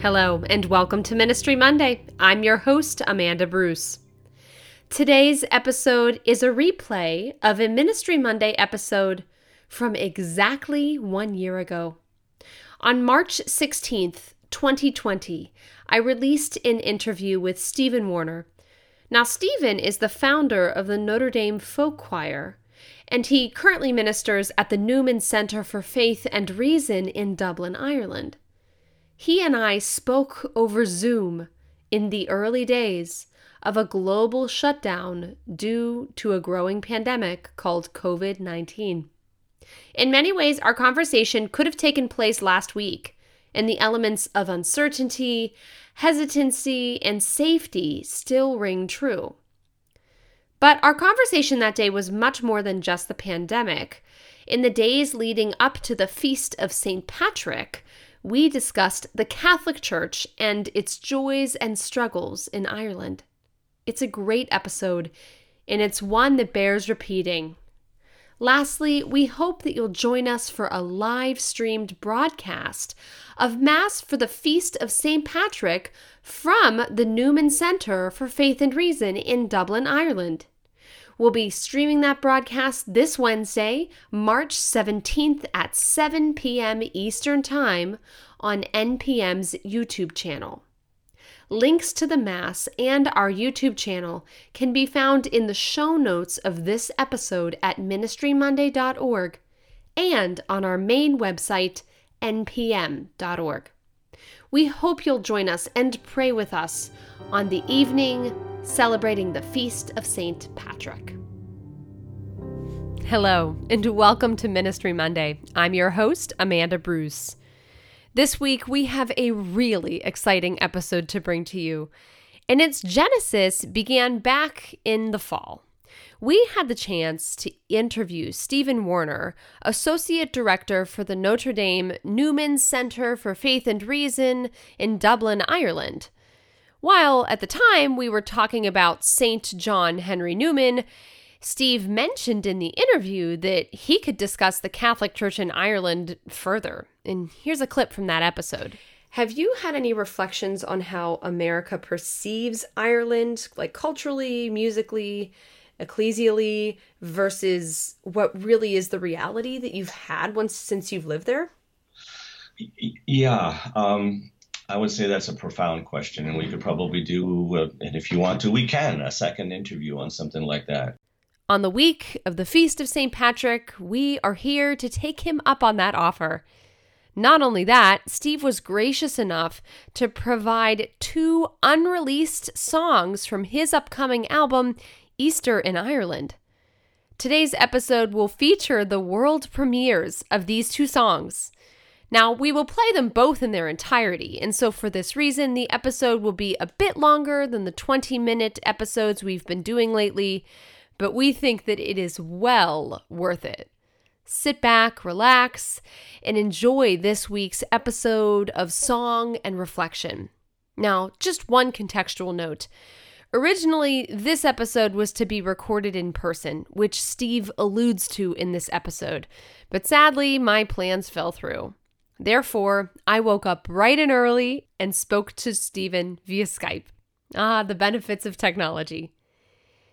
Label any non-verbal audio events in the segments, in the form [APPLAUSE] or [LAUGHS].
Hello, and welcome to Ministry Monday. I'm your host, Amanda Bruce. Today's episode is a replay of a Ministry Monday episode from exactly one year ago. On March 16th, 2020, I released an interview with Stephen Warner. Now, Stephen is the founder of the Notre Dame Folk Choir, and he currently ministers at the Newman Center for Faith and Reason in Dublin, Ireland. He and I spoke over Zoom in the early days of a global shutdown due to a growing pandemic called COVID 19. In many ways, our conversation could have taken place last week, and the elements of uncertainty, hesitancy, and safety still ring true. But our conversation that day was much more than just the pandemic. In the days leading up to the Feast of St. Patrick, we discussed the Catholic Church and its joys and struggles in Ireland. It's a great episode, and it's one that bears repeating. Lastly, we hope that you'll join us for a live streamed broadcast of Mass for the Feast of St. Patrick from the Newman Center for Faith and Reason in Dublin, Ireland. We'll be streaming that broadcast this Wednesday, March 17th at 7 p.m. Eastern Time on NPM's YouTube channel. Links to the Mass and our YouTube channel can be found in the show notes of this episode at ministrymonday.org and on our main website, npm.org. We hope you'll join us and pray with us on the evening celebrating the feast of St. Patrick. Hello, and welcome to Ministry Monday. I'm your host, Amanda Bruce. This week, we have a really exciting episode to bring to you, and its genesis began back in the fall. We had the chance to interview Stephen Warner, Associate Director for the Notre Dame Newman Center for Faith and Reason in Dublin, Ireland. While at the time we were talking about St. John Henry Newman, Steve mentioned in the interview that he could discuss the Catholic Church in Ireland further. And here's a clip from that episode. Have you had any reflections on how America perceives Ireland, like culturally, musically, ecclesially, versus what really is the reality that you've had once since you've lived there? Yeah. Um, I would say that's a profound question, and we could probably do, uh, and if you want to, we can, a second interview on something like that. On the week of the Feast of St. Patrick, we are here to take him up on that offer. Not only that, Steve was gracious enough to provide two unreleased songs from his upcoming album, Easter in Ireland. Today's episode will feature the world premieres of these two songs. Now, we will play them both in their entirety, and so for this reason, the episode will be a bit longer than the 20 minute episodes we've been doing lately, but we think that it is well worth it. Sit back, relax, and enjoy this week's episode of Song and Reflection. Now, just one contextual note. Originally, this episode was to be recorded in person, which Steve alludes to in this episode, but sadly, my plans fell through. Therefore, I woke up bright and early and spoke to Stephen via Skype. Ah, the benefits of technology.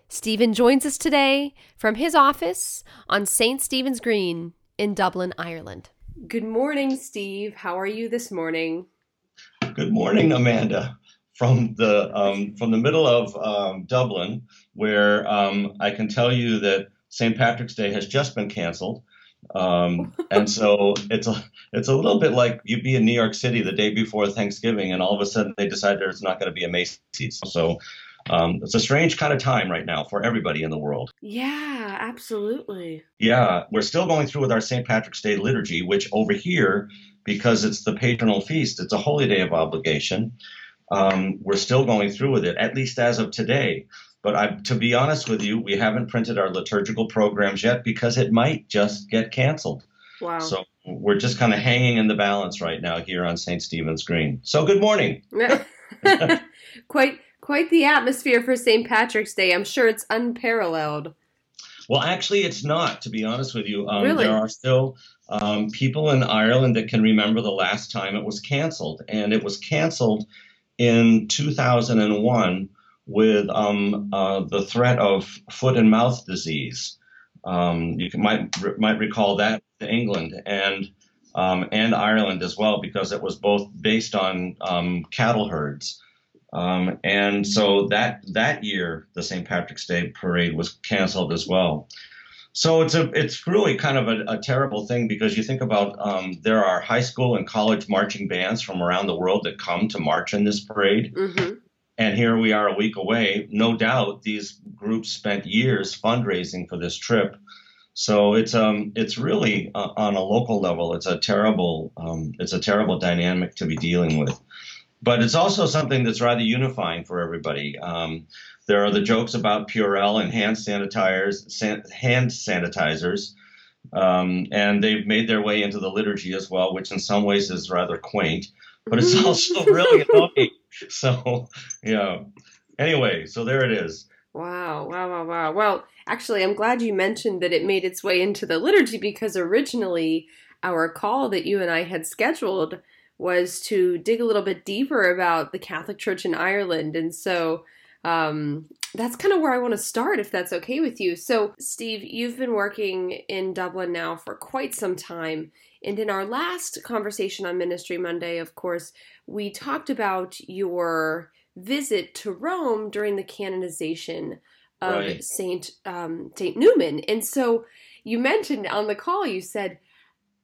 Stephen joins us today from his office on St. Stephen's Green in Dublin, Ireland. Good morning, Steve. How are you this morning? Good morning, Amanda. From the um, from the middle of um, Dublin, where um, I can tell you that St. Patrick's Day has just been canceled, um, and so it's a it's a little bit like you'd be in New York City the day before Thanksgiving, and all of a sudden they decide there's not going to be a Macy's. So um, it's a strange kind of time right now for everybody in the world. Yeah, absolutely. Yeah, we're still going through with our St. Patrick's Day liturgy, which over here, because it's the patronal feast, it's a holy day of obligation. Um, we're still going through with it, at least as of today. But I, to be honest with you, we haven't printed our liturgical programs yet because it might just get canceled. Wow. So we're just kind of hanging in the balance right now here on St. Stephen's Green. So good morning. [LAUGHS] quite quite the atmosphere for St. Patrick's Day. I'm sure it's unparalleled. Well, actually, it's not. To be honest with you, um, really? there are still um, people in Ireland that can remember the last time it was canceled, and it was canceled in 2001 with um, uh, the threat of foot and mouth disease. Um, you can, might might recall that to England and um, and Ireland as well because it was both based on um, cattle herds. Um, and so that that year, the St. Patrick's Day parade was canceled as well. So it's a it's really kind of a, a terrible thing because you think about um, there are high school and college marching bands from around the world that come to march in this parade. Mm-hmm. And here we are a week away. No doubt these groups spent years fundraising for this trip. So it's um it's really uh, on a local level it's a terrible um, it's a terrible dynamic to be dealing with. But it's also something that's rather unifying for everybody. Um, there are the jokes about Purell and hand sanitizers, hand sanitizers, um, and they've made their way into the liturgy as well, which in some ways is rather quaint, but it's [LAUGHS] also really annoying. So, yeah. Anyway, so there it is. Wow, wow, wow, wow. Well, actually, I'm glad you mentioned that it made its way into the liturgy because originally our call that you and I had scheduled was to dig a little bit deeper about the Catholic Church in Ireland. And so um, that's kind of where I want to start, if that's okay with you. So, Steve, you've been working in Dublin now for quite some time. And in our last conversation on Ministry Monday, of course, we talked about your visit to Rome during the canonization of right. Saint um, Saint Newman. And so you mentioned on the call, you said,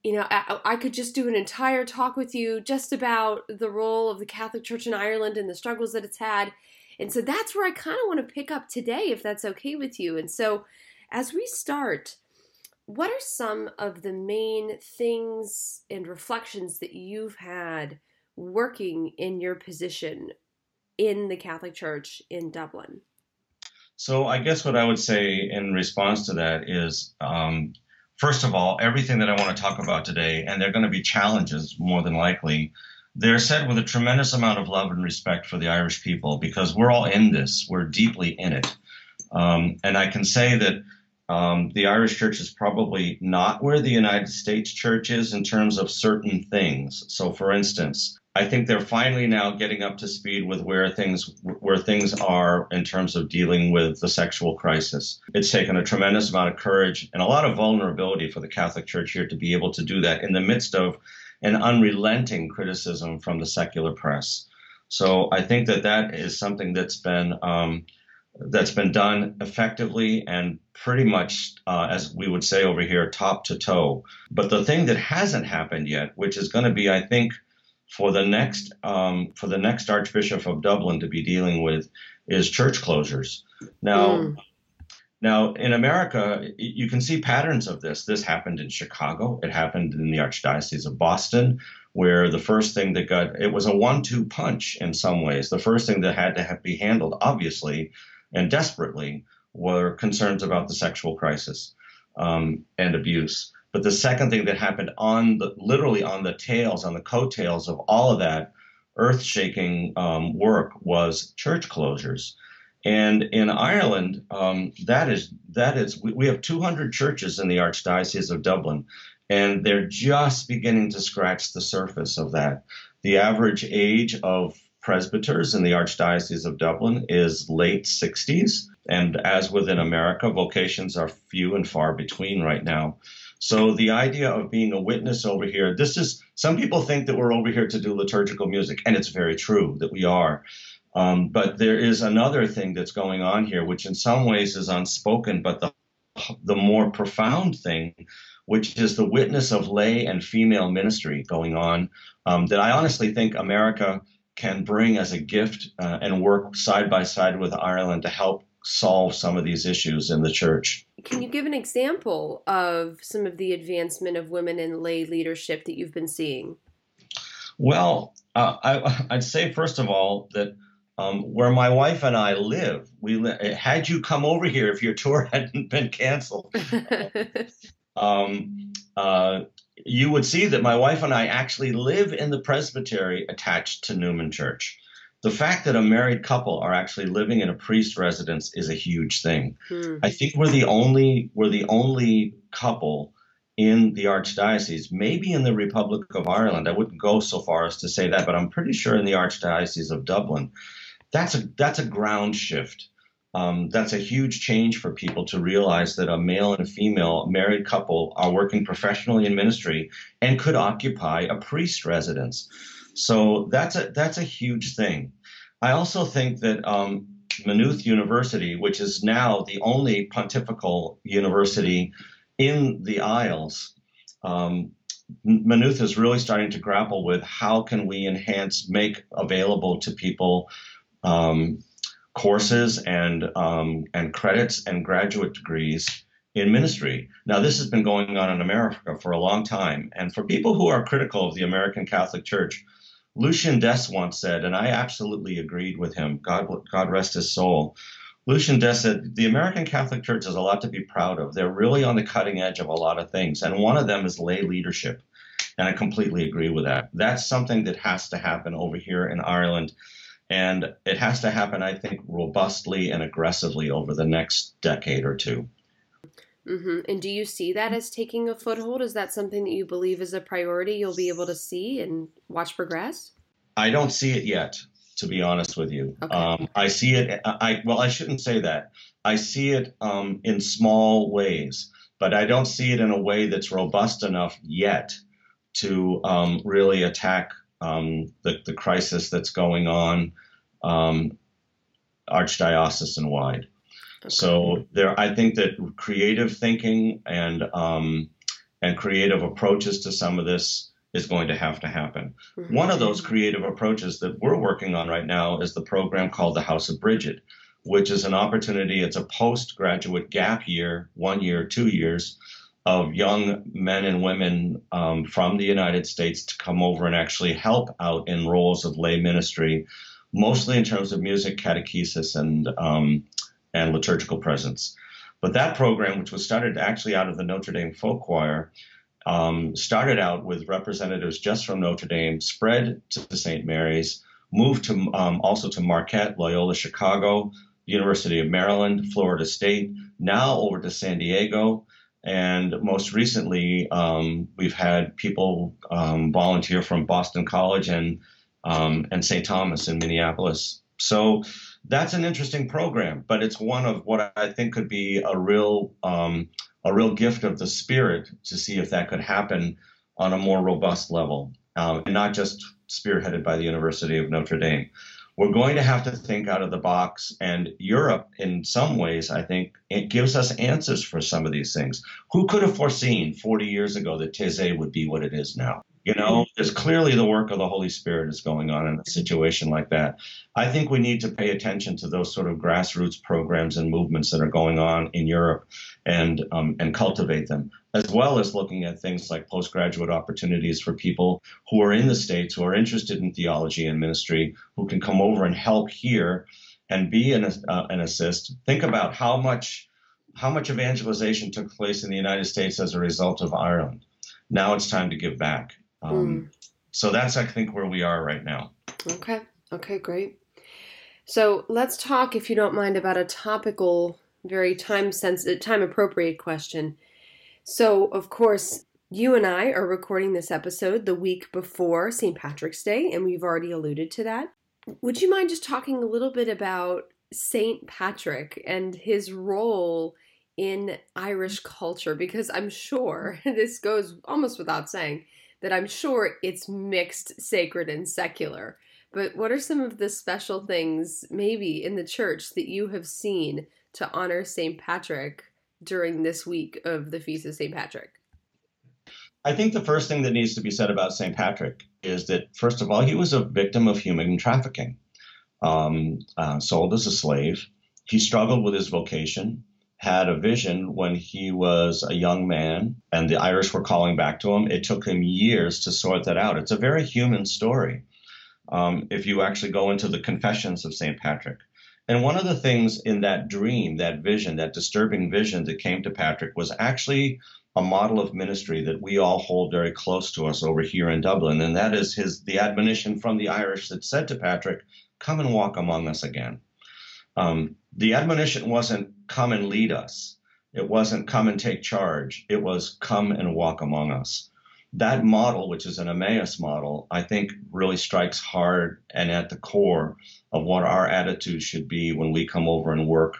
you know, I, I, could just do an entire talk with you just about the role of the Catholic Church in Ireland and the struggles that it's had. And so that's where I kind of want to pick up today, if that's okay with you. And so as we start, what are some of the main things and reflections that you've had working in your position in the Catholic Church in Dublin? So, I guess what I would say in response to that is um, first of all, everything that I want to talk about today, and they're going to be challenges more than likely, they're said with a tremendous amount of love and respect for the Irish people because we're all in this. We're deeply in it. Um, and I can say that um, the Irish church is probably not where the United States church is in terms of certain things. So, for instance, I think they're finally now getting up to speed with where things where things are in terms of dealing with the sexual crisis. It's taken a tremendous amount of courage and a lot of vulnerability for the Catholic Church here to be able to do that in the midst of an unrelenting criticism from the secular press. So I think that that is something that's been um, that's been done effectively and pretty much, uh, as we would say over here, top to toe. But the thing that hasn't happened yet, which is going to be, I think, for the next um, for the next Archbishop of Dublin to be dealing with is church closures. Now, mm. Now in America, you can see patterns of this. This happened in Chicago. It happened in the Archdiocese of Boston, where the first thing that got it was a one-two punch in some ways. The first thing that had to be handled, obviously and desperately, were concerns about the sexual crisis um, and abuse. But the second thing that happened on the literally on the tails, on the coattails of all of that earth-shaking um, work was church closures. And in Ireland, um, that is that is we, we have 200 churches in the Archdiocese of Dublin, and they're just beginning to scratch the surface of that. The average age of presbyters in the Archdiocese of Dublin is late 60s, and as within America, vocations are few and far between right now. So the idea of being a witness over here, this is some people think that we're over here to do liturgical music, and it's very true that we are. Um, but there is another thing that's going on here, which in some ways is unspoken, but the the more profound thing, which is the witness of lay and female ministry going on, um, that I honestly think America can bring as a gift uh, and work side by side with Ireland to help solve some of these issues in the church. Can you give an example of some of the advancement of women in lay leadership that you've been seeing? Well, uh, I, [LAUGHS] would say first of all that um, where my wife and I live, we li- had you come over here if your [LAUGHS] tour hadn't been canceled. [LAUGHS] um, uh, you would see that my wife and I actually live in the presbytery attached to Newman Church. The fact that a married couple are actually living in a priest residence is a huge thing. Hmm. I think we're the only we're the only couple in the archdiocese, maybe in the Republic of Ireland. I wouldn't go so far as to say that, but I'm pretty sure in the archdiocese of Dublin. That's a that's a ground shift um, that's a huge change for people to realize that a male and a female married couple are working professionally in ministry and could occupy a priest residence. So that's a that's a huge thing. I also think that um, Maynooth University, which is now the only pontifical university in the Isles, um, Maynooth is really starting to grapple with how can we enhance, make available to people um, courses and um, and credits and graduate degrees in ministry. Now, this has been going on in America for a long time, and for people who are critical of the American Catholic Church, Lucien Deiss once said, and I absolutely agreed with him. God, God rest his soul. Lucien Deiss said, The American Catholic Church has a lot to be proud of. They're really on the cutting edge of a lot of things, and one of them is lay leadership. And I completely agree with that. That's something that has to happen over here in Ireland. And it has to happen, I think, robustly and aggressively over the next decade or 2 mm-hmm. And do you see that as taking a foothold? Is that something that you believe is a priority you'll be able to see and watch progress? I don't see it yet, to be honest with you. Okay. Um, I see it. I well, I shouldn't say that. I see it um, in small ways, but I don't see it in a way that's robust enough yet to um, really attack um, the, the crisis that's going on um, archdiocesan wide. Okay. So there, I think that creative thinking and um, and creative approaches to some of this is going to have to happen. Mm-hmm. One of those creative approaches that we're working on right now is the program called the House of Bridget, which is an opportunity. It's a postgraduate gap year, one year, two years, of young men and women um, from the United States to come over and actually help out in roles of lay ministry, mostly in terms of music, catechesis, and um, and liturgical presence. But that program, which was started actually out of the Notre Dame Folk Choir, um, started out with representatives just from Notre Dame, spread to St. Mary's, moved to um, also to Marquette, Loyola Chicago, University of Maryland, Florida State, now over to San Diego and most recently, um, we've had people um, volunteer from Boston College and um, and St. Thomas in Minneapolis. So that's an interesting program, but it's one of what I think could be a real um, a real gift of the spirit to see if that could happen on a more robust level, um, and not just spearheaded by the University of Notre Dame we're going to have to think out of the box. And Europe, in some ways, I think, it gives us answers for some of these things. Who could have foreseen 40 years ago that Taizé would be what it is now? You know, there's clearly the work of the Holy Spirit is going on in a situation like that. I think we need to pay attention to those sort of grassroots programs and movements that are going on in Europe and um, and cultivate them, as well as looking at things like postgraduate opportunities for people who are in the states who are interested in theology and ministry, who can come over and help here and be an, uh, an assist. Think about how much how much evangelization took place in the United States as a result of Ireland. Now it's time to give back. Um, mm. So that's, I think, where we are right now. Okay. Okay, great. So let's talk, if you don't mind, about a topical, very time sensitive, time appropriate question. So, of course, you and I are recording this episode the week before St. Patrick's Day, and we've already alluded to that. Would you mind just talking a little bit about St. Patrick and his role in Irish culture? Because I'm sure [LAUGHS] this goes almost without saying that I'm sure it's mixed sacred and secular. But what are some of the special things, maybe in the church, that you have seen to honor St. Patrick during this week of the Feast of St. Patrick? I think the first thing that needs to be said about St. Patrick is that, first of all, he was a victim of human trafficking, um, uh, sold as a slave. He struggled with his vocation, had a vision when he was a young man, and the Irish were calling back to him. It took him years to sort that out. It's a very human story. Um, if you actually go into the confessions of St. Patrick. And one of the things in that dream, that vision, that disturbing vision that came to Patrick was actually a model of ministry that we all hold very close to us over here in Dublin, and that is his the admonition from the Irish that said to Patrick, "Come and walk among us again." Um, the admonition wasn't "Come and lead us." It wasn't "Come and take charge." It was "Come and walk among us." That model, which is an Emmaus model, I think really strikes hard and at the core of what our attitude should be when we come over and work.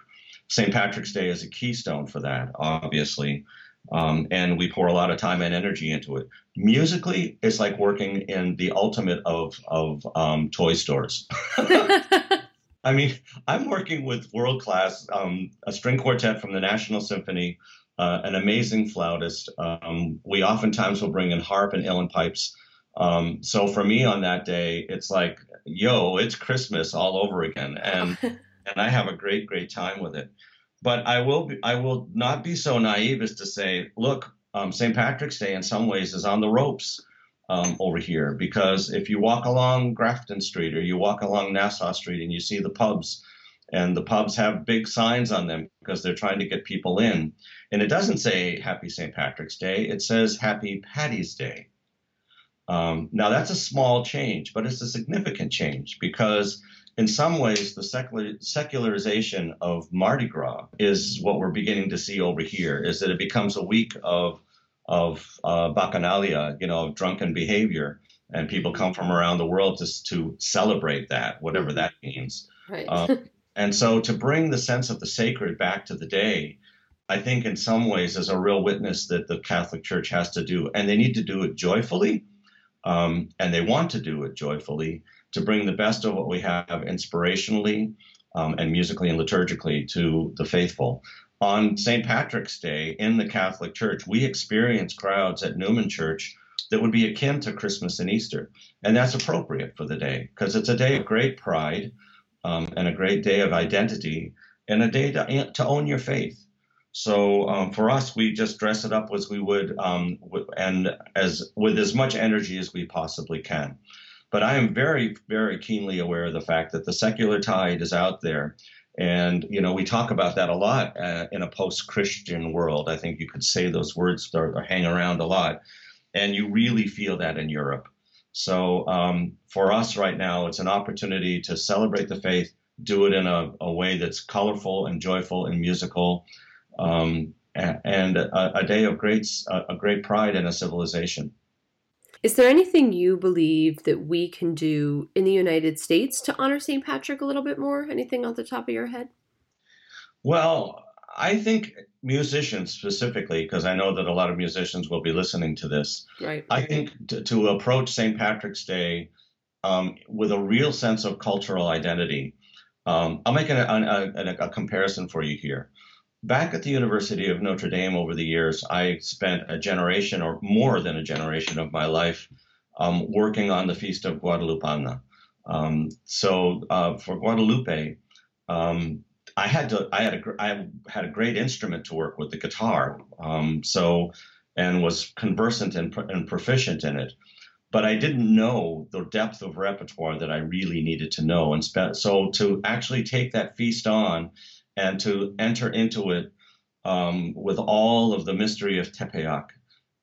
St. Patrick's Day is a keystone for that, obviously. Um, and we pour a lot of time and energy into it. Musically, it's like working in the ultimate of of um, toy stores. [LAUGHS] [LAUGHS] I mean, [LAUGHS] I'm working with world class um, a string quartet from the National Symphony, uh, an amazing flautist. Um, we oftentimes will bring in harp and uilleann pipes. Um, so for me on that day, it's like, yo, it's Christmas all over again, and [LAUGHS] and I have a great great time with it. But I will be, I will not be so naive as to say, look, um, St. Patrick's Day in some ways is on the ropes um, over here because if you walk along Grafton Street or you walk along Nassau Street and you see the pubs, and the pubs have big signs on them because they're trying to get people in, and it doesn't say Happy St. Patrick's Day, it says Happy Paddy's Day. Um, now that's a small change, but it's a significant change because in some ways, the secular, secularization of Mardi Gras is what we're beginning to see over here. Is that it becomes a week of of uh, bacchanalia, you know, of drunken behavior, and people come from around the world just to celebrate that, whatever mm-hmm. that means. Right. Um, [LAUGHS] and so, to bring the sense of the sacred back to the day, I think in some ways is a real witness that the Catholic Church has to do, and they need to do it joyfully, um, and they want to do it joyfully to bring the best of what we have inspirationally um, and musically and liturgically to the faithful. On St. Patrick's Day in the Catholic Church, we experience crowds at Newman Church that would be akin to Christmas and Easter. And that's appropriate for the day because it's a day of great pride um, and a great day of identity and a day to, to own your faith. So um, for us, we just dress it up as we would, um, and as with as much energy as we possibly can. But I am very, very keenly aware of the fact that the secular tide is out there. And, you know, we talk about that a lot uh, in a post Christian world. I think you could say those words are, are, hang around a lot. And you really feel that in Europe. So um, for us right now, it's an opportunity to celebrate the faith, do it in a, a way that's colorful and joyful and musical, um, and, a, a, day of great, a great pride in a civilization. Is there anything you believe that we can do in the United States to honor St. Patrick a little bit more? Anything off the top of your head? Well, I think musicians specifically, because I know that a lot of musicians will be listening to this. Right. I think to, to approach St. Patrick's Day um, with a real sense of cultural identity. Um, I'll make a, a, a, comparison for you here back at the University of Notre Dame over the years, I spent a generation or more than a generation of my life um, working on the Feast of Guadalupeana. Um, so uh, for Guadalupe, um, I had to I had a I had a great instrument to work with the guitar. Um, so and was conversant and, and proficient in it. But I didn't know the depth of repertoire that I really needed to know. And spe- so to actually take that feast on and to enter into it um, with all of the mystery of Tepeyac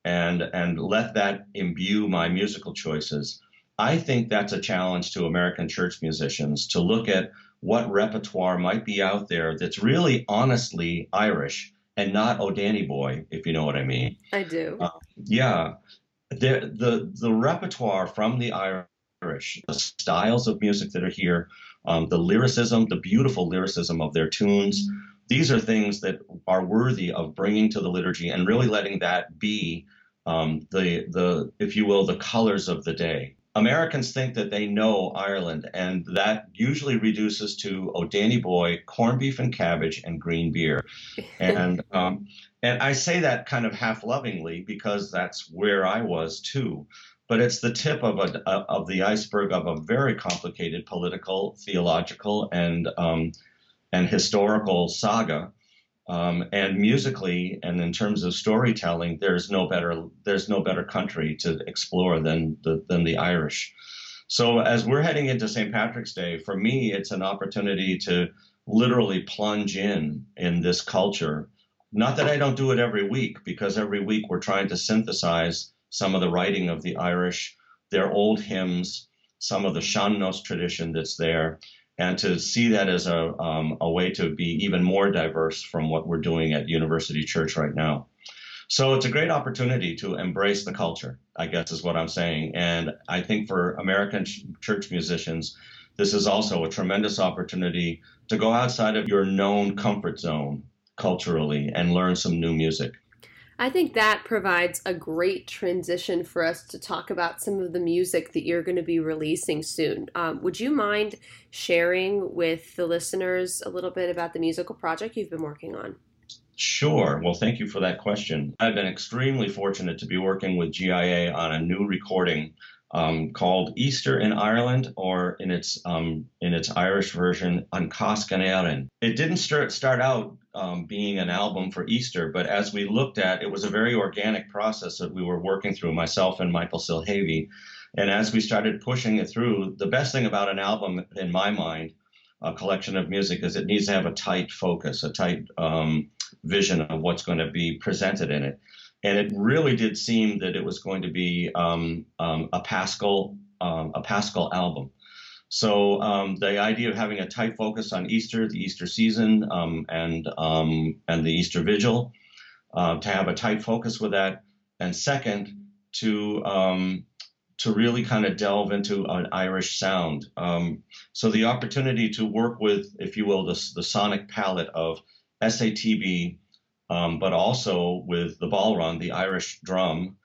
and and let that imbue my musical choices. I think that's a challenge to American church musicians to look at what repertoire might be out there that's really honestly Irish and not Oh Danny Boy, if you know what I mean. I do. Uh, yeah, the the the repertoire from the Irish, the styles of music that are here, um, the lyricism, the beautiful lyricism of their tunes, these are things that are worthy of bringing to the liturgy and really letting that be um, the the if you will the colors of the day. Americans think that they know Ireland, and that usually reduces to oh Danny boy, corned beef and cabbage, and green beer, [LAUGHS] and um, and I say that kind of half lovingly because that's where I was too. But it's the tip of a of the iceberg of a very complicated political, theological, and um, and historical saga um, and musically, and in terms of storytelling, there's no better there's no better country to explore than the, than the Irish. So as we're heading into St. Patrick's Day, for me, it's an opportunity to literally plunge in in this culture. Not that I don't do it every week, because every week we're trying to synthesize some of the writing of the Irish, their old hymns, some of the sean-nós tradition that's there, and to see that as a, um, a way to be even more diverse from what we're doing at University Church right now. So it's a great opportunity to embrace the culture, I guess is what I'm saying. And I think for American ch- church musicians, this is also a tremendous opportunity to go outside of your known comfort zone culturally and learn some new music. I think that provides a great transition for us to talk about some of the music that you're going to be releasing soon. Um, would you mind sharing with the listeners a little bit about the musical project you've been working on? Sure. Well, thank you for that question. I've been extremely fortunate to be working with GIA on a new recording um, called Easter in Ireland, or in its um, in its Irish version, An Cosc Éireann. It didn't start start out um, being an album for Easter, but as we looked at, it was a very organic process that we were working through, myself and Michael Silhavy. And as we started pushing it through, the best thing about an album, in my mind, a collection of music, is it needs to have a tight focus, a tight um, vision of what's going to be presented in it and it really did seem that it was going to be um, um, a Pascal um, a Paschal album. So um, the idea of having a tight focus on Easter, the Easter season, um, and um, and the Easter Vigil, uh, to have a tight focus with that, and second to to really kind of delve into an Irish sound. so the opportunity to work with, if you will, the, the sonic palette of SATB, um, but also with the Bodhrán, the Irish drum,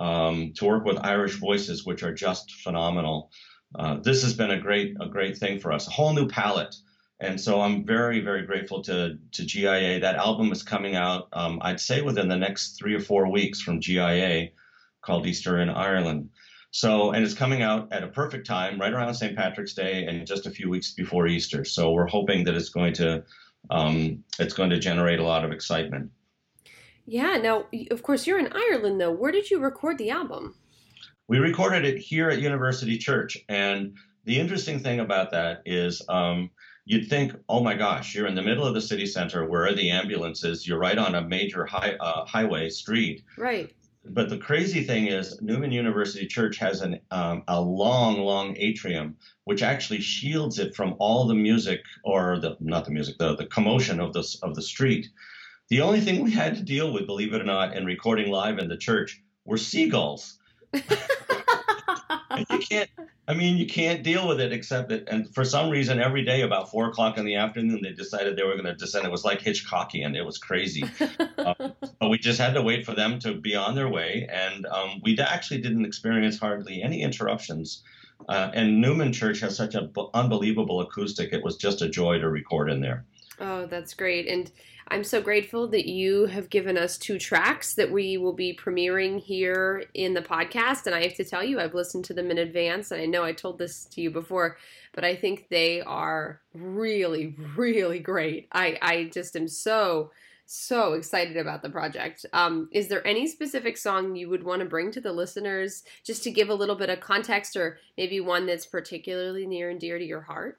um, to work with Irish voices, which are just phenomenal. Uh, this has been a great a great thing for us, a whole new palette. And so I'm very, very grateful to, to GIA. That album is coming out, um, I'd say, within the next three or four weeks from GIA called Easter in Ireland. So, and it's coming out at a perfect time, right around St. Patrick's Day and just a few weeks before Easter. So we're hoping that it's going to um, it's going to generate a lot of excitement. Yeah. Now, of course, you're in Ireland, though. Where did you record the album? We recorded it here at University Church, and the interesting thing about that is. Um, you'd think, oh my gosh, you're in the middle of the city center. Where are the ambulances? You're right on a major high, uh, highway street. Right. But the crazy thing is, Newman University Church has an um, a long, long atrium, which actually shields it from all the music or the not the music, the the commotion of the of the street. The only thing we had to deal with, believe it or not, in recording live in the church were seagulls. [LAUGHS] you can't. I mean, you can't deal with it except that, and for some reason, every day about four o'clock in the afternoon, they decided they were going to descend. It was like Hitchcockian. It was crazy. [LAUGHS] um, but we just had to wait for them to be on their way, and um, we actually didn't experience hardly any interruptions. Uh, and Newman Church has such an b- unbelievable acoustic. It was just a joy to record in there. Oh, that's great. And I'm so grateful that you have given us two tracks that we will be premiering here in the podcast. And I have to tell you, I've listened to them in advance. And I know I told this to you before, but I think they are really, really great. I, I just am so, so excited about the project. Um, is there any specific song you would want to bring to the listeners just to give a little bit of context or maybe one that's particularly near and dear to your heart?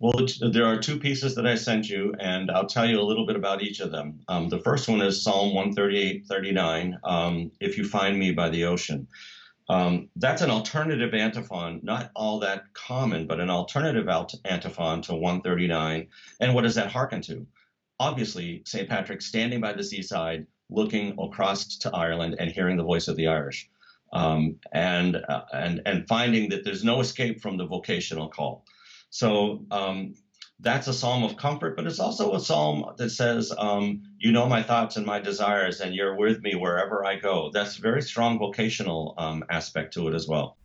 Well, there are two pieces that I sent you, and I'll tell you a little bit about each of them. Um, the first one is Psalm 138, 39, um, If You Find Me by the Ocean. Um, that's an alternative antiphon, not all that common, but an alternative alt- antiphon to 139. And what does that hearken to? Obviously, St. Patrick standing by the seaside, looking across to Ireland and hearing the voice of the Irish, um, and, uh, and, and finding that there's no escape from the vocational call. So um, that's a psalm of comfort, but it's also a psalm that says, um, You know my thoughts and my desires, and you're with me wherever I go. That's a very strong vocational um, aspect to it as well.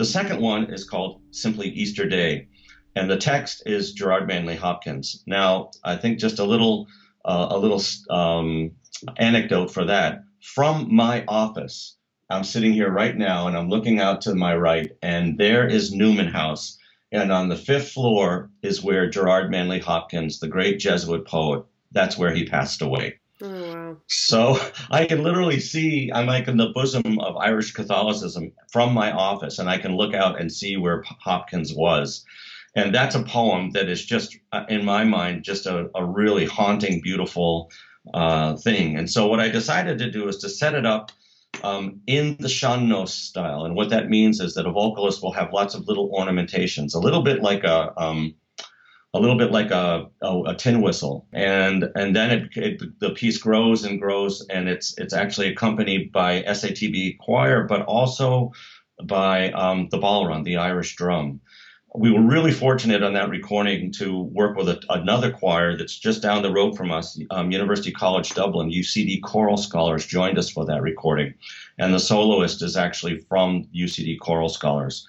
The second one is called simply Easter Day, and the text is Gerard Manley Hopkins. Now, I think just a little uh, a little um, anecdote for that. From my office, I'm sitting here right now, and I'm looking out to my right, and there is Newman House, and on the fifth floor is where Gerard Manley Hopkins, the great Jesuit poet, that's where he passed away. So [LAUGHS] I can literally see, I'm like in the bosom of Irish Catholicism from my office, and I can look out and see where Hopkins was. And that's a poem that is just, uh, in my mind, just a, a really haunting, beautiful uh, thing. And so what I decided to do is to set it up um, in the sean-nós style. And what that means is that a vocalist will have lots of little ornamentations, a little bit like a, um, a little bit like a, a, a tin whistle, and and then it, it, the piece grows and grows, and it's it's actually accompanied by SATB choir, but also by um, the bodhrán, the Irish drum. We were really fortunate on that recording to work with a, another choir that's just down the road from us, um, University College Dublin. UCD Choral Scholars joined us for that recording, and the soloist is actually from UCD Choral Scholars.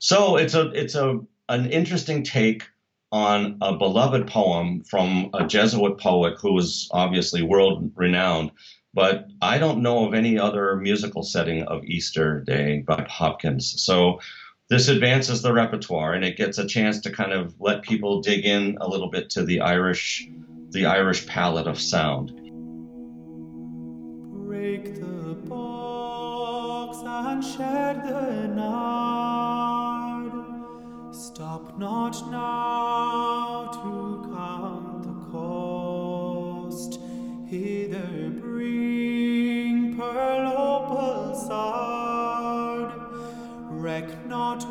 So it's a it's a an interesting take on a beloved poem from a Jesuit poet who was obviously world renowned, but I don't know of any other musical setting of Easter Day by Hopkins. So this advances the repertoire and it gets a chance to kind of let people dig in a little bit to the Irish the Irish palette of sound. Break the box and share the nard. Stop not now to count the cost. Hither bring pearl opal sard. Reck not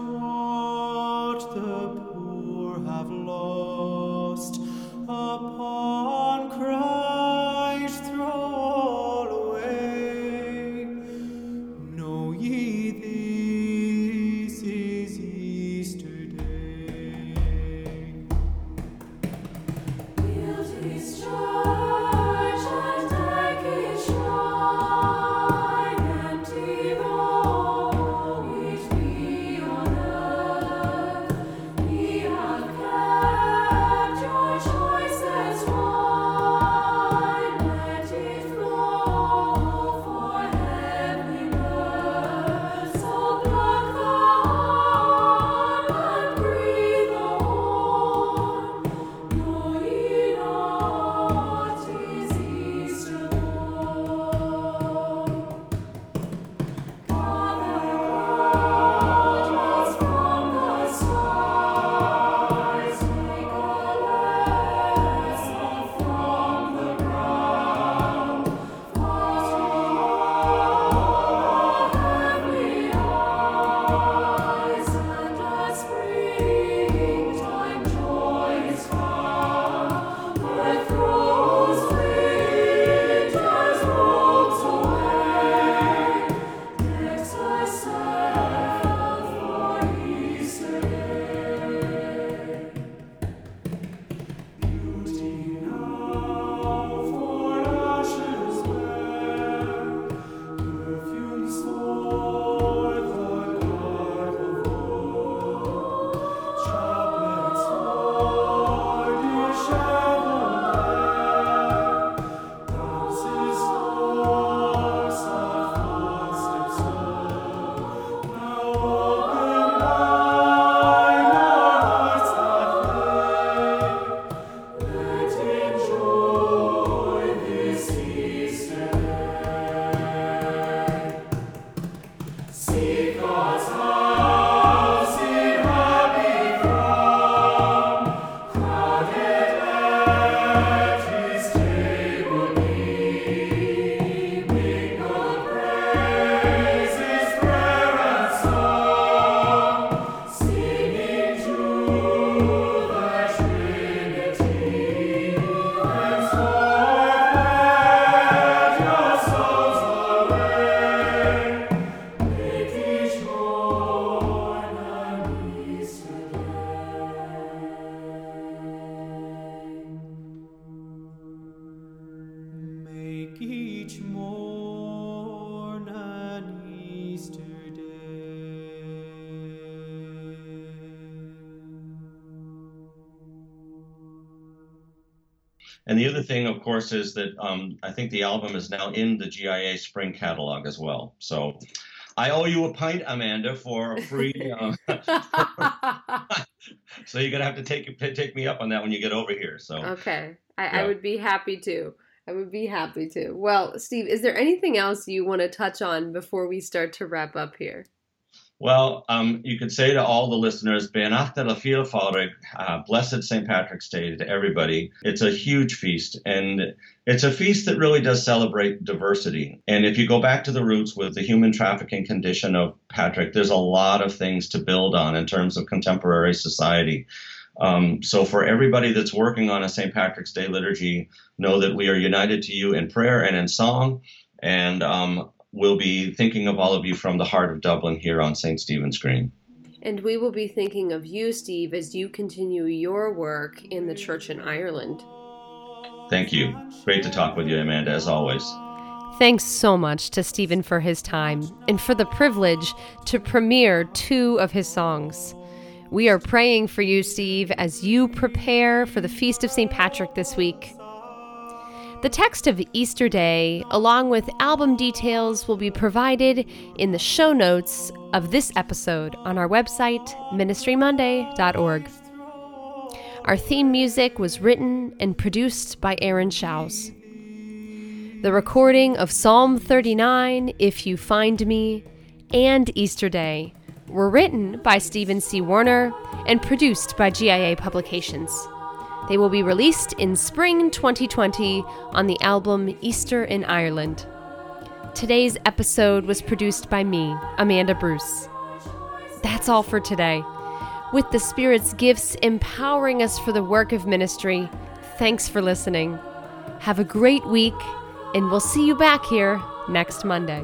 of course, is that um, I think the album is now in the GIA Spring catalog as well. So I owe you a pint, Amanda, for a free. Uh, [LAUGHS] [LAUGHS] so you're gonna have to take take me up on that when you get over here. So okay. I, I would be happy to. I would be happy to. Well, Steve, is there anything else you want to touch on before we start to wrap up here? Well, um, you could say to all the listeners, Beanachta la Fáilig, uh, blessed St. Patrick's Day to everybody. It's a huge feast, and it's a feast that really does celebrate diversity. And if you go back to the roots with the human trafficking condition of Patrick, there's a lot of things to build on in terms of contemporary society. Um, so for everybody that's working on a St. Patrick's Day liturgy, know that we are united to you in prayer and in song. And um, we'll be thinking of all of you from the heart of Dublin here on St. Stephen's Green. And we will be thinking of you, Steve, as you continue your work in the church in Ireland. Thank you. Great to talk with you, Amanda, as always. Thanks so much to Stephen for his time and for the privilege to premiere two of his songs. We are praying for you, Steve, as you prepare for the Feast of St. Patrick this week. The text of Easter Day, along with album details, will be provided in the show notes of this episode on our website, ministrymonday.org. Our theme music was written and produced by Aaron Schaus. The recording of Psalm 39, If You Find Me, and Easter Day were written by Stephen C. Warner and produced by GIA Publications. They will be released in spring 2020 on the album Easter in Ireland. Today's episode was produced by me, Amanda Bruce. That's all for today. With the Spirit's gifts empowering us for the work of ministry, thanks for listening. Have a great week, and we'll see you back here next Monday.